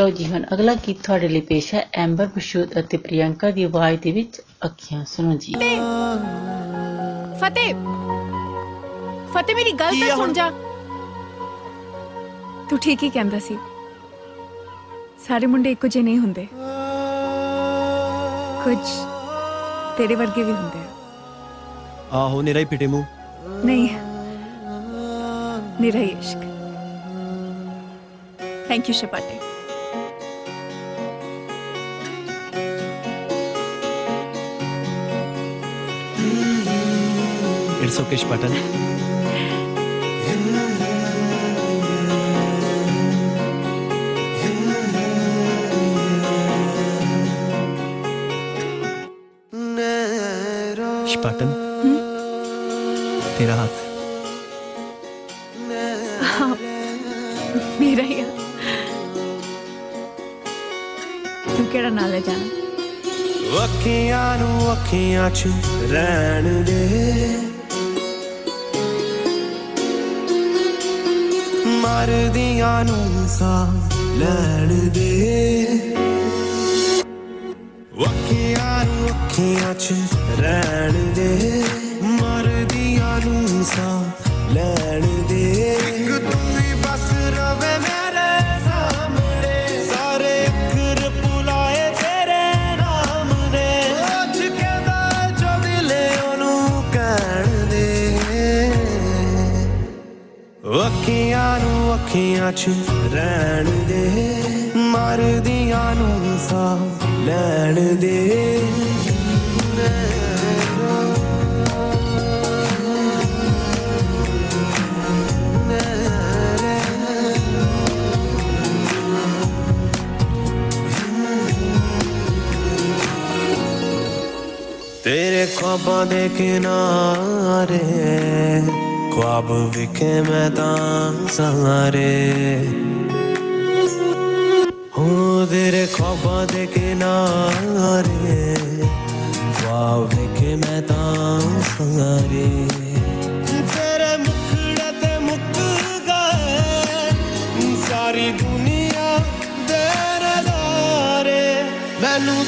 ਹੁਣ ਅਗਲਾ ਗੀਤ ਤੁਹਾਡੇ ਲਈ ਪੇਸ਼ ਹੈ ਐਂਬਰ ਬਸ਼ੂਦ ਅਤੇ ਪ੍ਰਿਯੰਕਾ ਦੀ ਆਵਾਜ਼ ਦੇ ਵਿੱਚ ਅੱਖੀਆਂ ਸੁਣੋ ਜੀ। ਫਤਿਹ ਫਤਿਹ ਮੇਰੀ ਗੱਲ ਤਾਂ ਸੁਣ ਜਾ। ਤੂੰ ਠੀਕ ਹੀ ਕਹਿੰਦਾ ਸੀ। ਸਾਰੇ ਮੁੰਡੇ ਇੱਕੋ ਜਿਹੇ ਨਹੀਂ ਹੁੰਦੇ। ਕੁਝ ਤੇਰੇ ਵਰਗੇ ਵੀ ਹੁੰਦੇ ਆ। ਆਹੋ ਨੇਰਾ ਹੀ ਫਿੱਟੇ ਮੂੰਹ। ਨਹੀਂ ਮੇਰਾ ਹੀ ਇਸ਼ਕ। ਥੈਂਕ ਯੂ ਸ਼ਪਾਟੇ It's okay, पटन। पटन तेरा हाथ। हाँ, मेरा ही तू के नाल ले जाना? अखियाँ अखियाँ च रहन दे। ਦੇ ਮਰਦੀਆਂ ਨੂੰ ਸਾਹ ਲੈਣ ਦੇ। ਅੱਖੀਆਂ ਨੂੰ ਅੱਖੀਆਂ 'ਚ ਰਹਿਣ ਦੇ। ਅੱਖੀਆਂ ਨੂੰ ਅੱਖੀਆਂ 'ਚ ਰਹਿਣ ਦੇ ਮਰਦੀਆਂ ਨੂੰ ਸਾਹ ਲੈਣ ਦੇ ਤੇਰੇ ਖਾਬਾਂ ਦੇ ਕਿਨਾਰੇ ख्वाब विखे मैं सारे हो तेरे ख्वाबा दे किनारे ख्वाब विखे मैं सारे तेरे मुखड़े ते मुक गए। सारी दुनिया दे नजारे मैनू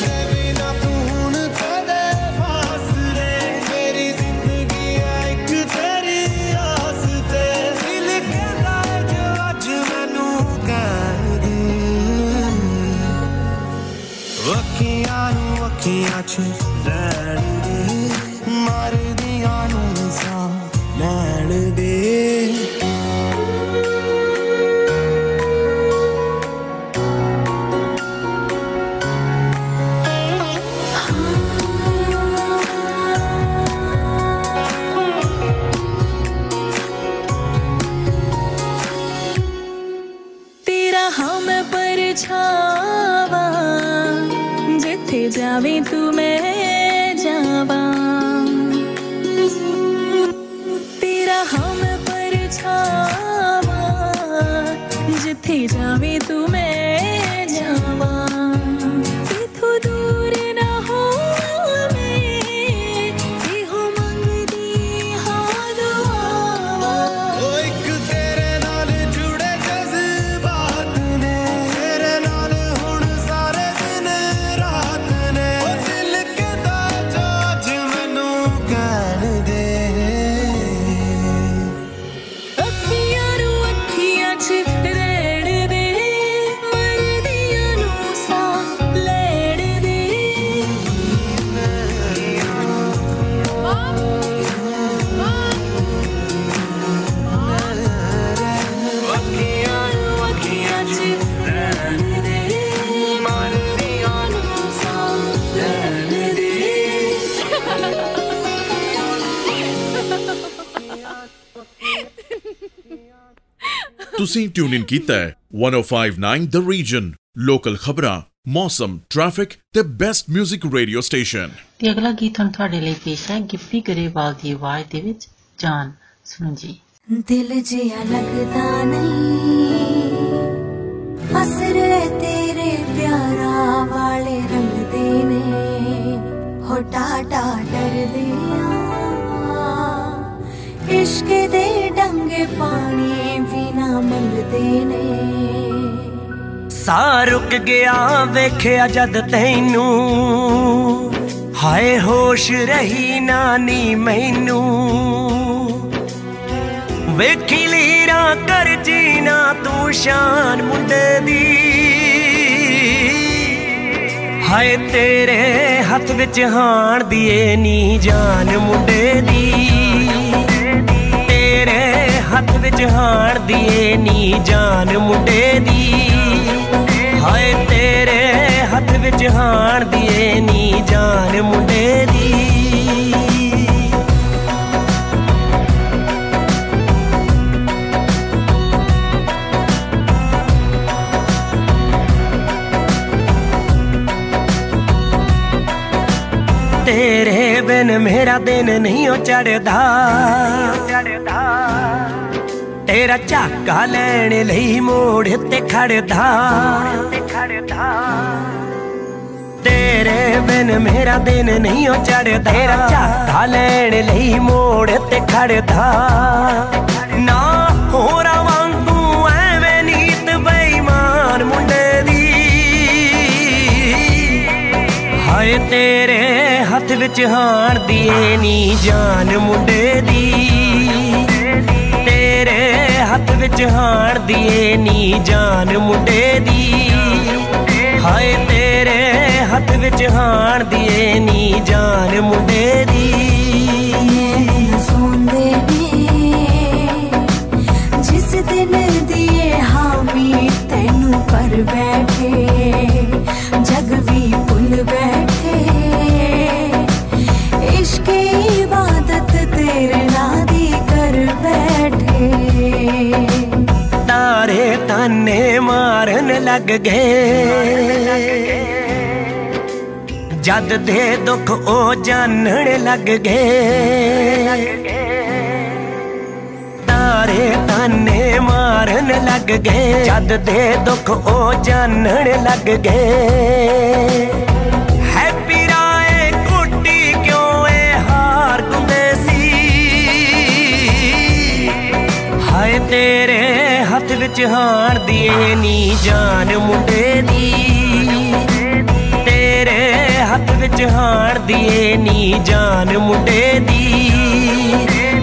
ਤੁਸੀਂ ਟਿਊਨ ਇਨ ਕੀਤਾ ਹੈ 1059 ਦ ਰੀਜਨ ਲੋਕਲ ਖਬਰਾਂ ਮੌਸਮ ਟ੍ਰੈਫਿਕ ਤੇ ਬੈਸਟ 뮤직 ਰੇਡੀਓ ਸਟੇਸ਼ਨ ਤੇ ਅਗਲਾ ਗੀਤ ਹੁਣ ਤੁਹਾਡੇ ਲਈ ਪੇਸ਼ ਹੈ ਗਿੱਪੀ ਗਰੇਵਾਲ ਦੀ ਆਵਾਜ਼ ਦੇ ਵਿੱਚ ਜਾਨ ਸੁਣੋ ਜੀ ਦਿਲ ਜਿਆ ਲੱਗਦਾ ਨਹੀਂ ਅਸਰੇ ਤੇਰੇ ਪਿਆਰਾ ਵਾਲੇ ਰੰਗ ਦੇ ਨੇ ਹੋ ਟਾਟਾ ਡਰਦੇ ਆ ਇਸ਼ਕ ਦੇ ਡੰਗੇ ਪਾਣੀ ਵੀ ਨਾ ਮੰਗਦੇ ਨੇ। ਸਾਹ ਰੁਕ ਗਿਆ, ਵੇਖਿਆ ਜਦ ਤੈਨੂੰ। ਹਾਏ, ਹੋਸ਼ ਰਹੀ ਨਾ ਨੀ ਮੈਨੂੰ। ਵੇਖੀ ਲੀਰਾ ਕਰ ਜੀਨਾ ਤੂੰ ਸ਼ਾਨ ਮੁੰਡੇ ਦੀ। ਹਾਏ, ਤੇਰੇ ਹੱਥ ਵਿੱਚ ਹਾਣ ਦੀਏ ਨੀ ਜਾਨ ਮੁੰਡੇ ਦੀ। ਤੇਰੇ ਹੱਥ ਵਿੱਚ ਹਾਣ ਦੀਏ ਨੀ ਜਾਨ ਮੁੰਡੇ ਦੀ। ਹਾਏ ਤੇਰੇ ਹੱਥ ਵਿੱਚ ਹਾਣ ਦੀਏ ਨੀ ਜਾਨ ਦਿਨ ਨਹੀਂ ਉਹ ਚੜਦਾ ਤੇਰਾ ਝਾਕਾ ਲੈਣ ਲਈ ਮੋੜ ਤੇ ਖੜਦਾ ਤੇਰੇ ਬਿਨ ਮੇਰਾ ਦਿਨ ਨਹੀਂ ਉਹ ਚੜਦਾ ਤੇਰਾ ਝਾਕਾ ਲੈਣ ਲਈ ਮੋੜ ਤੇ ਖੜਦਾ ਨਾ ਹੋਰਾਂ ਵਾਂਗੂ ਐਵੇਂ ਨੀਤ ਬੇਈਮਾਨ ਮੁੰਡੇ ਦੀ। ਹਾਏ ਤੇਰੇ ਹੱਥ ਵਿੱਚ ਹਾਣ ਦੀਏ ਨੀ ਜਾਨ ਮੁੰਡੇ ਦੀ। ਤੇਰੇ ਹੱਥ ਵਿੱਚ ਹਾਣ ਦੀਏ ਨੀ ਜਾਨ ਮੁੰਡੇ ਦੀ। ਹਾਏ ਤੇਰੇ ਹੱਥ ਵਿੱਚ ਹਾਣ ਦੀਏ ਨੀ ਜਾਨ ਮੁੰਡੇ ਦੀ। ਨੈਣ ਸੌਂਦੇ ਨੇ ਜਿਸ ਦਿਨ ਦੀਏ ਹਾਮੀ ਤੈਨੂੰ ਪਰ ਬੈਠੇ ਤਾਰੇ ਮਾਰਨ ਲੱਗ ਗਏ ਜਦ ਦੇ ਦੁੱਖ ਉਹ ਜਾਣਨ ਲੱਗ ਗਏ ਤਾਰੇ ਤਾਨੇ ਮਾਰਨ ਲੱਗ ਗਏ ਜਦ ਦੇ ਦੁੱਖ ਉਹ ਜਾਣਨ ਲੱਗ ਗਏ ਤੇਰੇ ਹੱਥ ਵਿੱਚ ਹਾਣ ਦੀਏ ਨੀ ਜਾਨ ਮੁੰਡੇ ਦੀ। ਤੇਰੇ ਹੱਥ ਵਿੱਚ ਹਾਣ ਦੀਏ ਨੀ ਜਾਨ ਮੁੰਡੇ ਦੀ।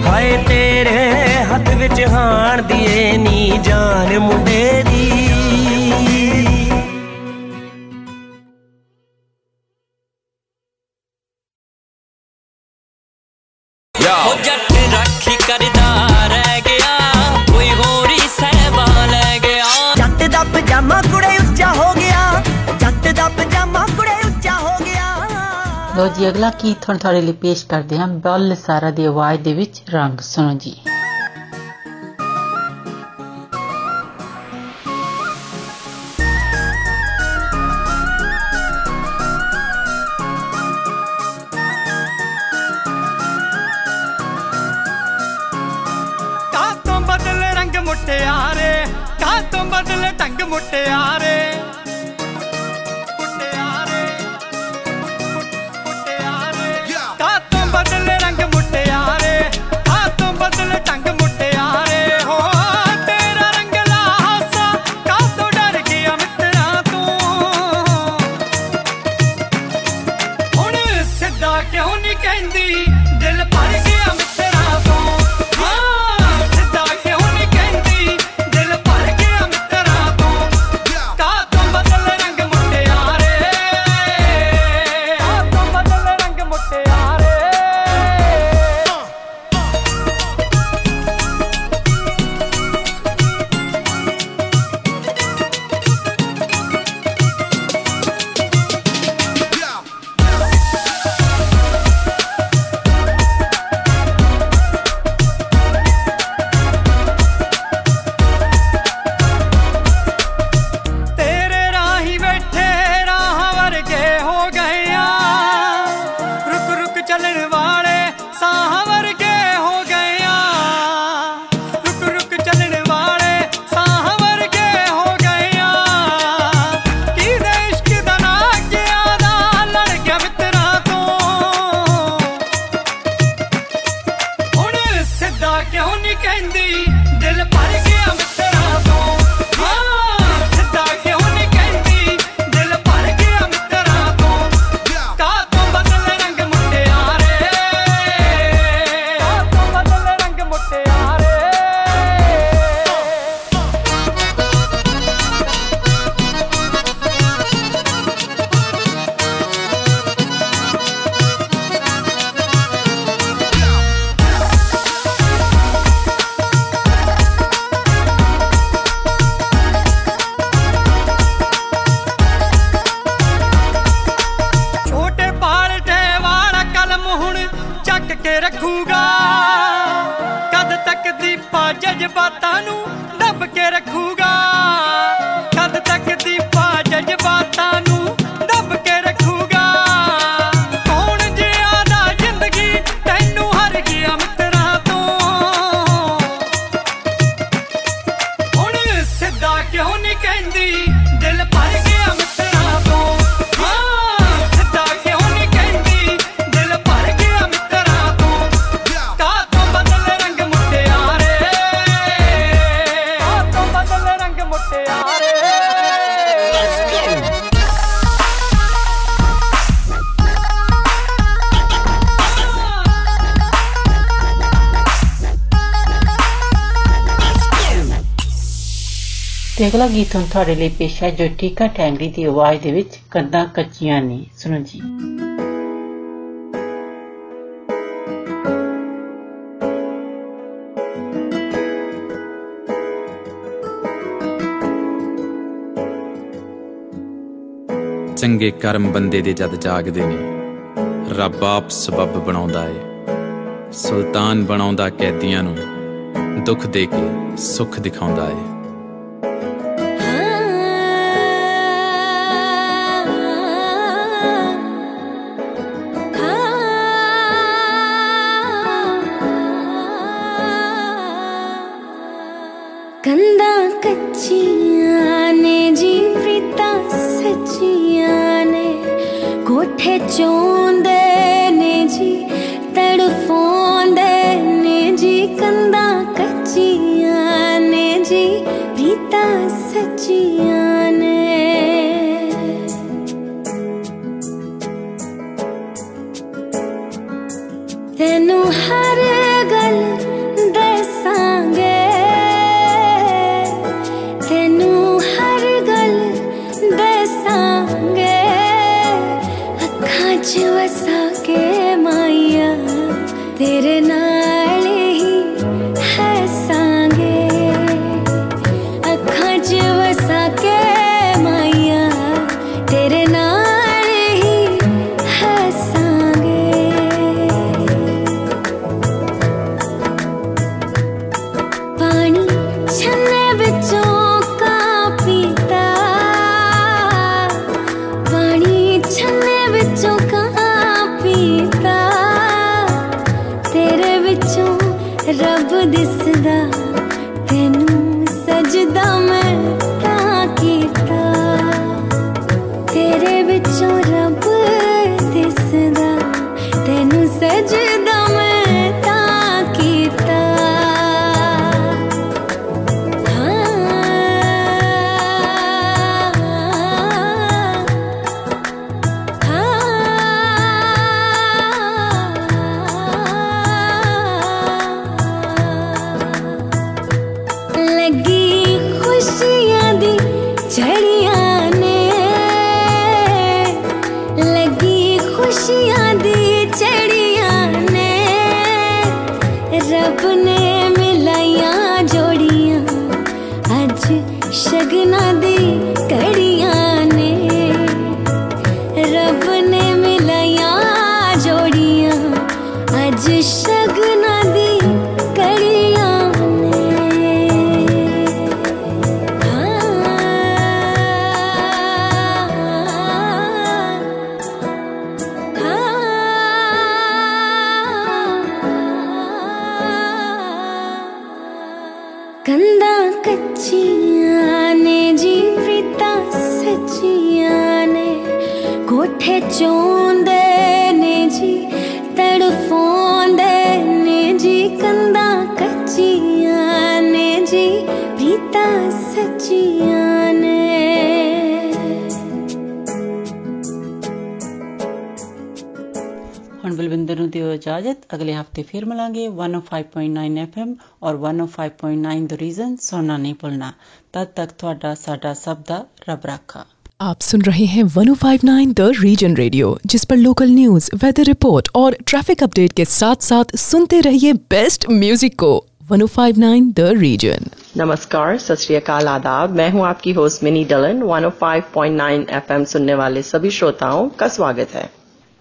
ਹਾਏ ਤੇਰੇ ਹੱਥ ਵਿੱਚ ਹਾਣ ਦੀਏ ਨੀ ਜਾਨ ਮੁੰਡੇ ਲੋ ਜੀ, ਅਗਲਾ ਗੀਤ ਹੁਣ ਤੁਹਾਡੇ ਲਈ ਪੇਸ਼ ਕਰਦੇ ਹਾਂ, ਬੱਲ ਸਾਰਾ ਦੀ ਆਵਾਜ਼ ਦੇ ਵਿੱਚ ਰੰਗ, ਸੁਣੋ ਜੀ। ਕਾ ਤੋਂ ਬਦਲ ਰੰਗ ਮੁਟਿਆਰੇ ਕਾ ਤੋਂ ਬਦਲ ਢੰਗ ਮੁਟਿਆਰੇ ਮੁਟਿਆਰੇ? ਅਗਲਾ ਗੀਤ ਹੁਣ ਤੁਹਾਡੇ ਲਈ ਪੇਸ਼ ਹੈ, ਜੋ ਟੀਕਾ ਟੈਂਗਰੀ ਦੀ ਆਵਾਜ਼ ਦੇ ਵਿੱਚ ਕੰਦਾਂ ਕੱਚੀਆਂ ਨੇ। ਸੁਣੋ ਜੀ। ਚੰਗੇ ਕਰਮ ਬੰਦੇ ਦੇ ਜਦ ਜਾਗਦੇ ਨੇ, ਰੱਬ ਆਪ ਸਬਬ ਬਣਾਉਂਦਾ ਏ। ਸੁਲਤਾਨ ਬਣਾਉਂਦਾ ਕੈਦੀਆਂ ਨੂੰ, ਦੁੱਖ ਦੇ ਕੇ ਸੁੱਖ ਦਿਖਾਉਂਦਾ ਏ। ਸੱਚੀਆਂ ਨੇ ਹੁਣ ਬਲਵਿੰਦਰ ਨੂੰ ਦਿਓ ਇਜਾਜ਼ਤ ਅਗਲੇ ਹਫਤੇ ਫਿਰ ਮਿਲਾਂਗੇ 105.9 FM ਔਰ 105.9 ਦ ਰੀਜ਼ਨ ਸੁਣਨਾ ਨਹੀਂ ਭੁੱਲਣਾ ਤਦ ਤੱਕ ਤੁਹਾਡਾ ਸਾਡਾ ਸਭ ਦਾ ਰੱਬ ਰਾਖਾ आप सुन रहे हैं 1059 द रीजन रेडियो जिस पर लोकल न्यूज वेदर रिपोर्ट और ट्रैफिक अपडेट के साथ साथ सुनते रहिए बेस्ट म्यूजिक को 1059 द रीजन नमस्कार सत श्री अकाल आदाब। मैं हूँ आपकी होस्ट मिनी डलन। 105.9 एफएम सुनने वाले सभी श्रोताओं का स्वागत है।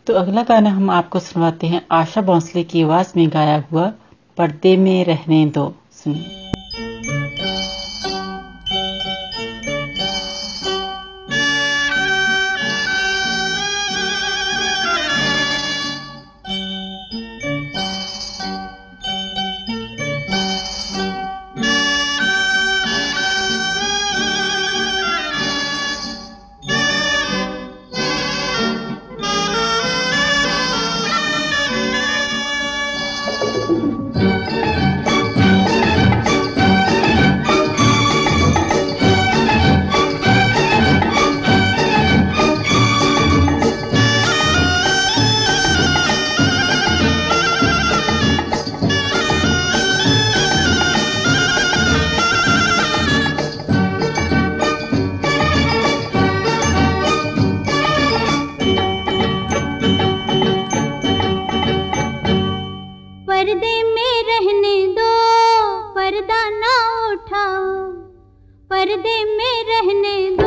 तो अगला गाना हम आपको सुनवाते हैं। आशा भोंसले की आवाज़ में गाया हुआ पर्दे में रहने दो। सुनिए। पर्दे में रहने दो।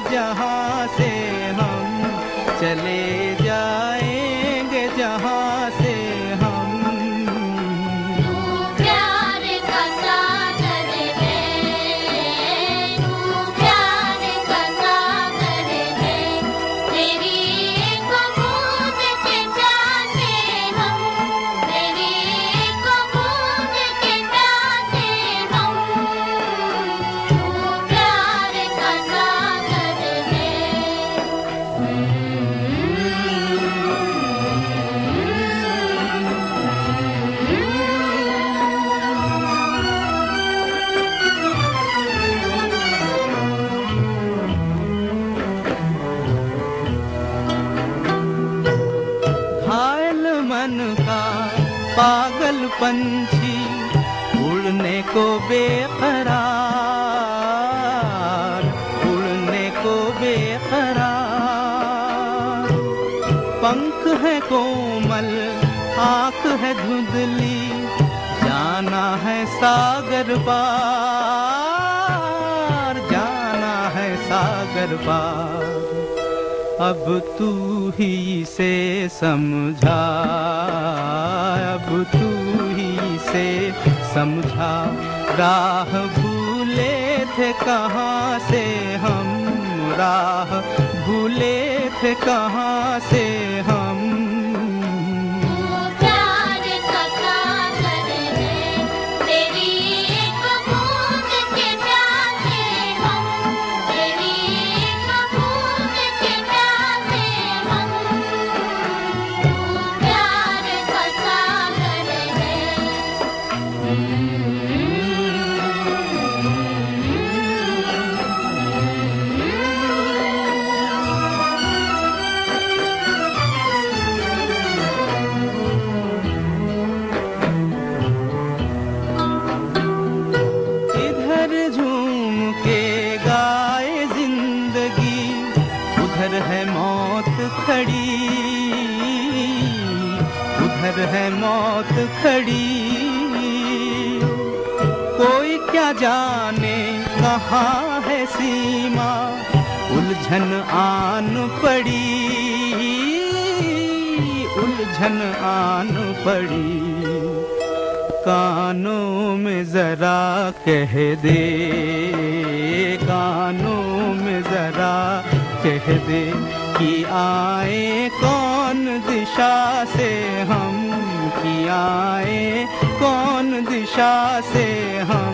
जहाँ से पंछी उड़ने को बेकरार, उड़ने को बेकरार। पंख है कोमल, आँख है धुंधली, जाना है सागर पार, जाना है सागर पार। अब तू ही से समझा, अब तू से समझा राह भूले थे कहाँ से हम? राह भूले थे कहाँ से हम? कह दे कानों में जरा, कह दे कि आए कौन दिशा से हम, कि आए कौन दिशा से हम।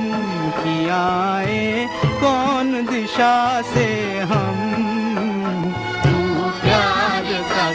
आए कौन दिशा से हम? प्यार का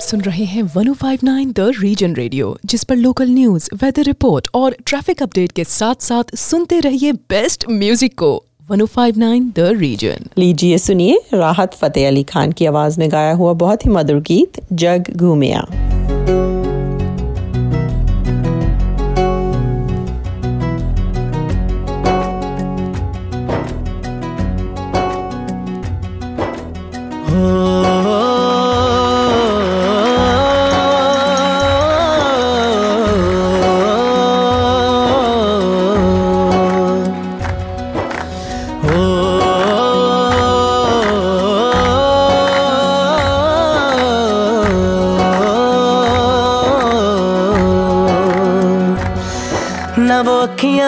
सुन रहे हैं 1059 द रीजन रेडियो जिस पर लोकल न्यूज़ वेदर रिपोर्ट और ट्रैफ़िक अपडेट के साथ साथ सुनते रहिए बेस्ट म्यूज़िक को। 1059 द रीजन लीजिए सुनिए राहत फतेह अली खान की आवाज़ में गाया हुआ बहुत ही मधुर गीत, जग घूमिया।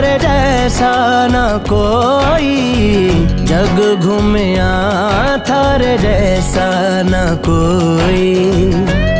थारे जैसा ना कोई जग घूमया थारे जैसा ना कोई।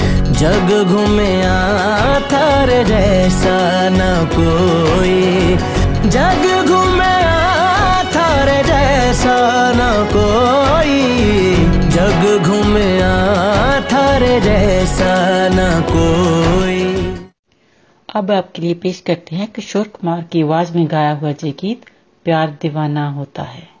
जग घूमे थारे जैसा न कोई। जग घूमे थारे जैसा न कोई। जग घूमे थारे जैसा न कोई। अब आपके लिए पेश करते हैं किशोर कुमार की आवाज़ में गाया हुआ ये गीत, प्यार दीवाना होता है।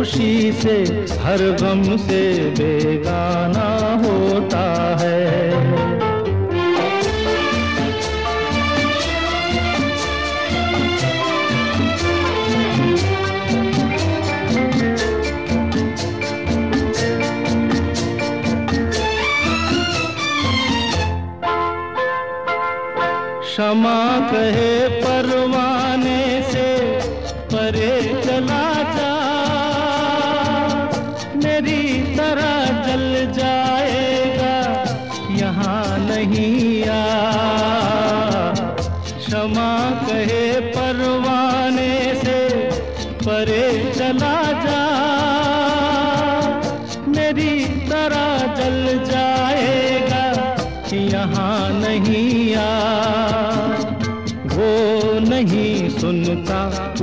खुशी से हर गम से बेगाना होता है।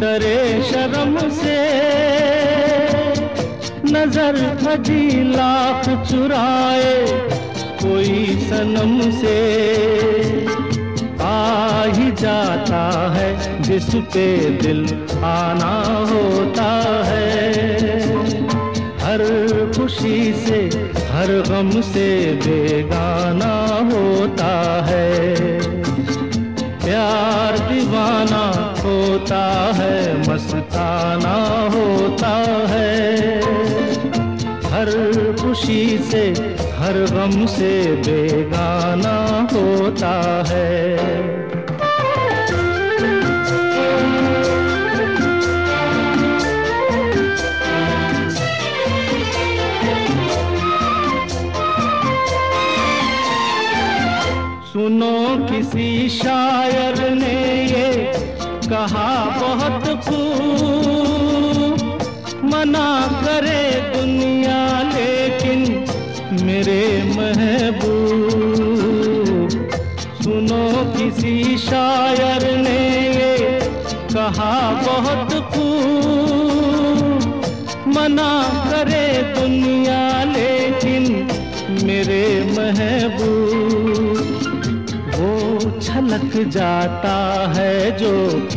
डरे शर्म से। नज़र हजी लाख चुराए कोई सनम से। आ ही जाता है जिस पे दिल आना होता है। हर खुशी से, हर गम से बेगाना होता है। प्यार दीवाना होता है, मस्ताना होता है। हर खुशी से, हर गम से बेगाना होता है। सुनो किसी शायर ने कहा, बहुत खूब। मना करे दुनिया, लेकिन मेरे महबूब। सुनो किसी शायर ने ये कहा, बहुत खूब। मना करे दुनिया, लेकिन मेरे महबूब। वो छलक जाता है जो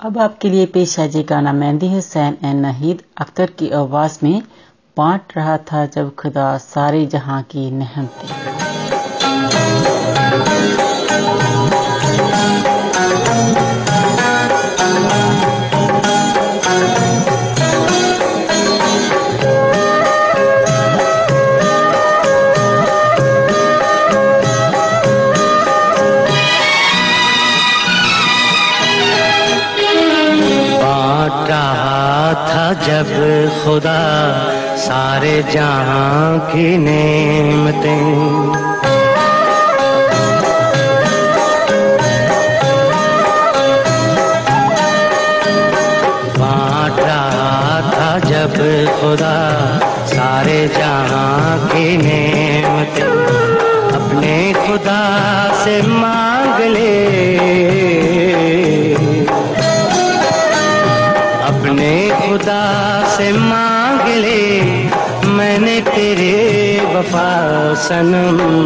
अब आपके लिए पेश है जी गाना मेहंदी हुसैन एंड नहीद। अख्तर की आवाज़ में बांट रहा था जब खुदा सारे जहाँ की नहमतें দক্ষিণে i sanam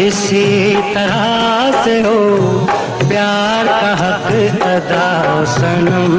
इसी तरह से हो प्यार का हक अदा सनम।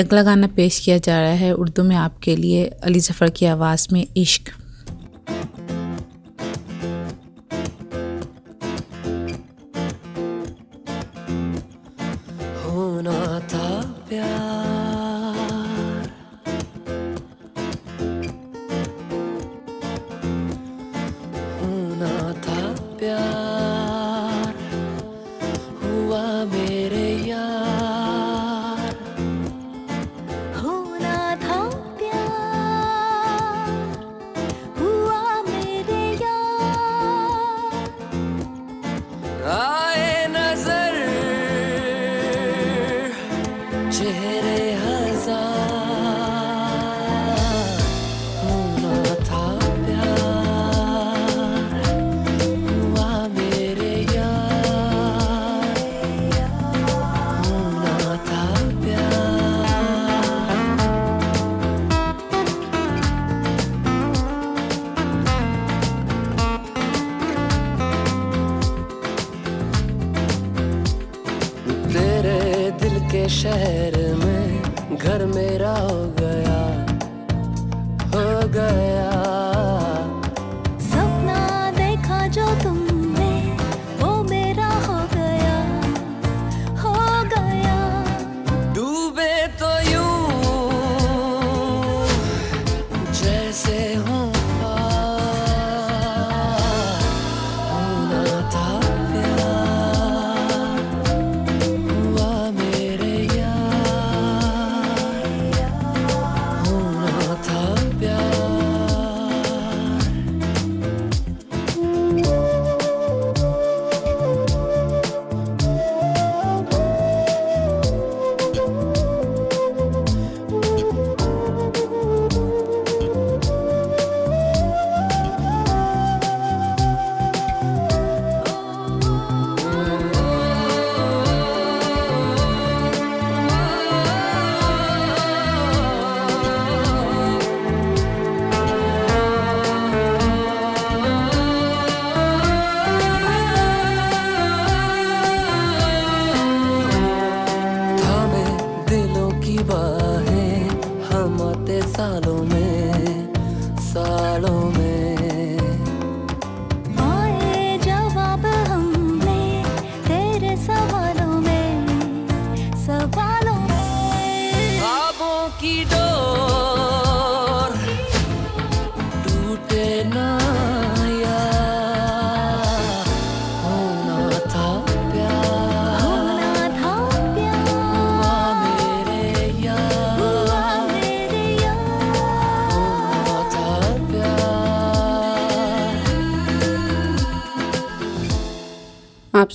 अगला गाना पेश किया जा रहा है उर्दू में आपके लिए अली जफ़र की आवाज़ में इश्क़। होना था प्यार।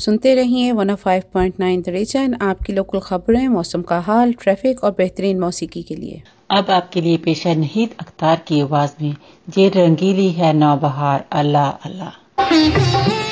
सुनते रहिए one of five point nine the region आपकी लोकल खबरें, मौसम का हाल ट्रैफ़िक और बेहतरीन मौसीकी के लिए। अब आपके लिए पेश है नहीद अख्तार की आवाज़ में ये रंगीली है नौबहार, अल्लाह अल्लाह।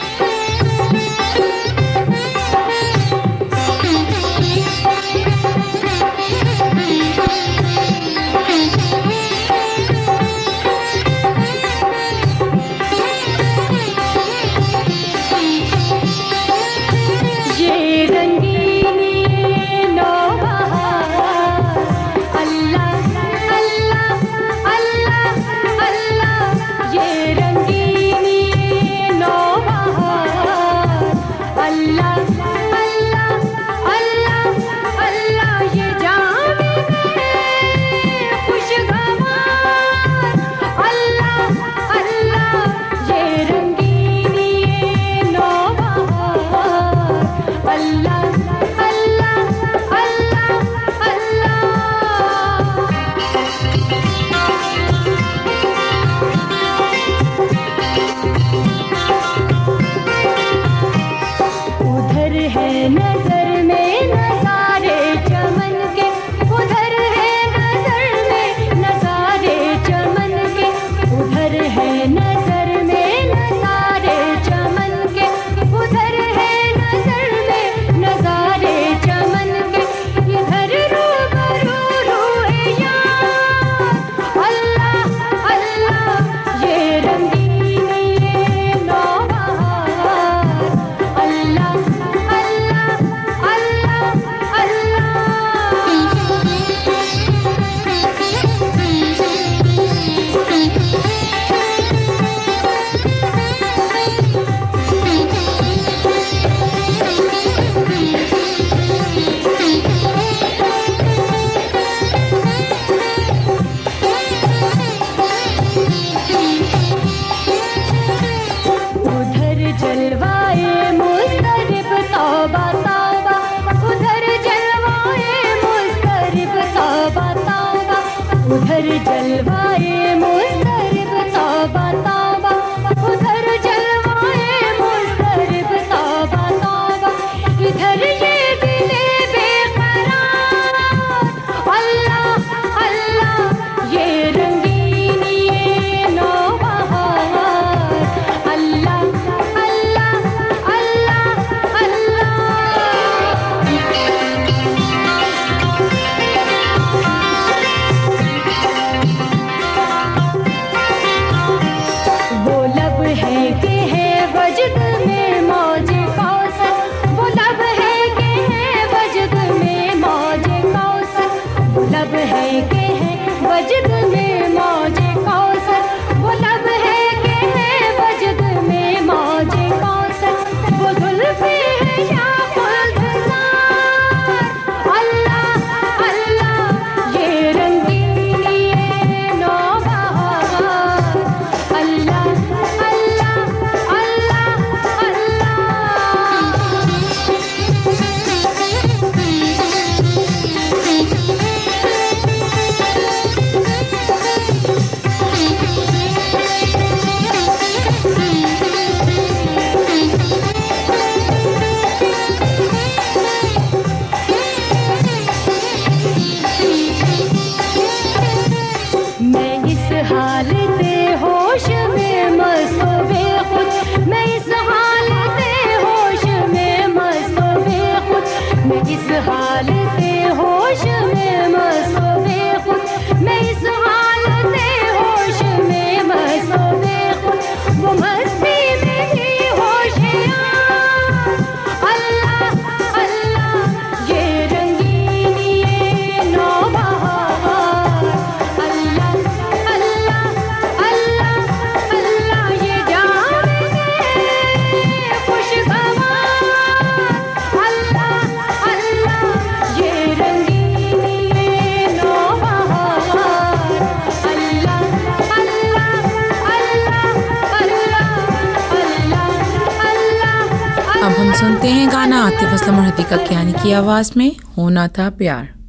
सुनते हैं गाना। आतिफ असलम हदीका कियानी की आवाज़ में होना था प्यार।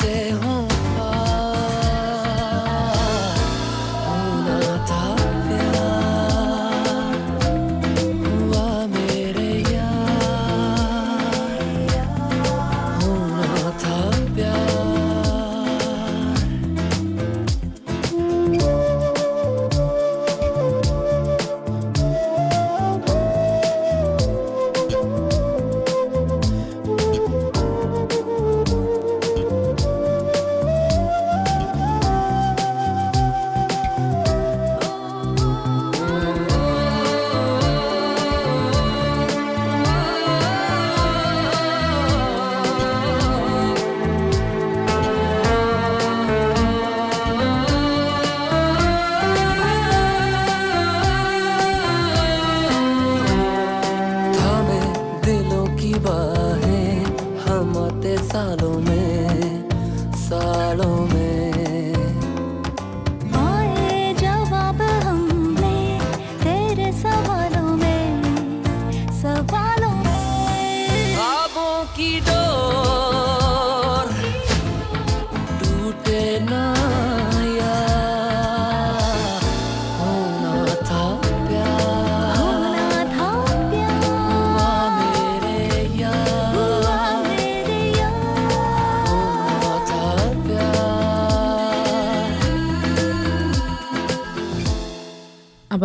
say